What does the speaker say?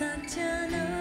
such an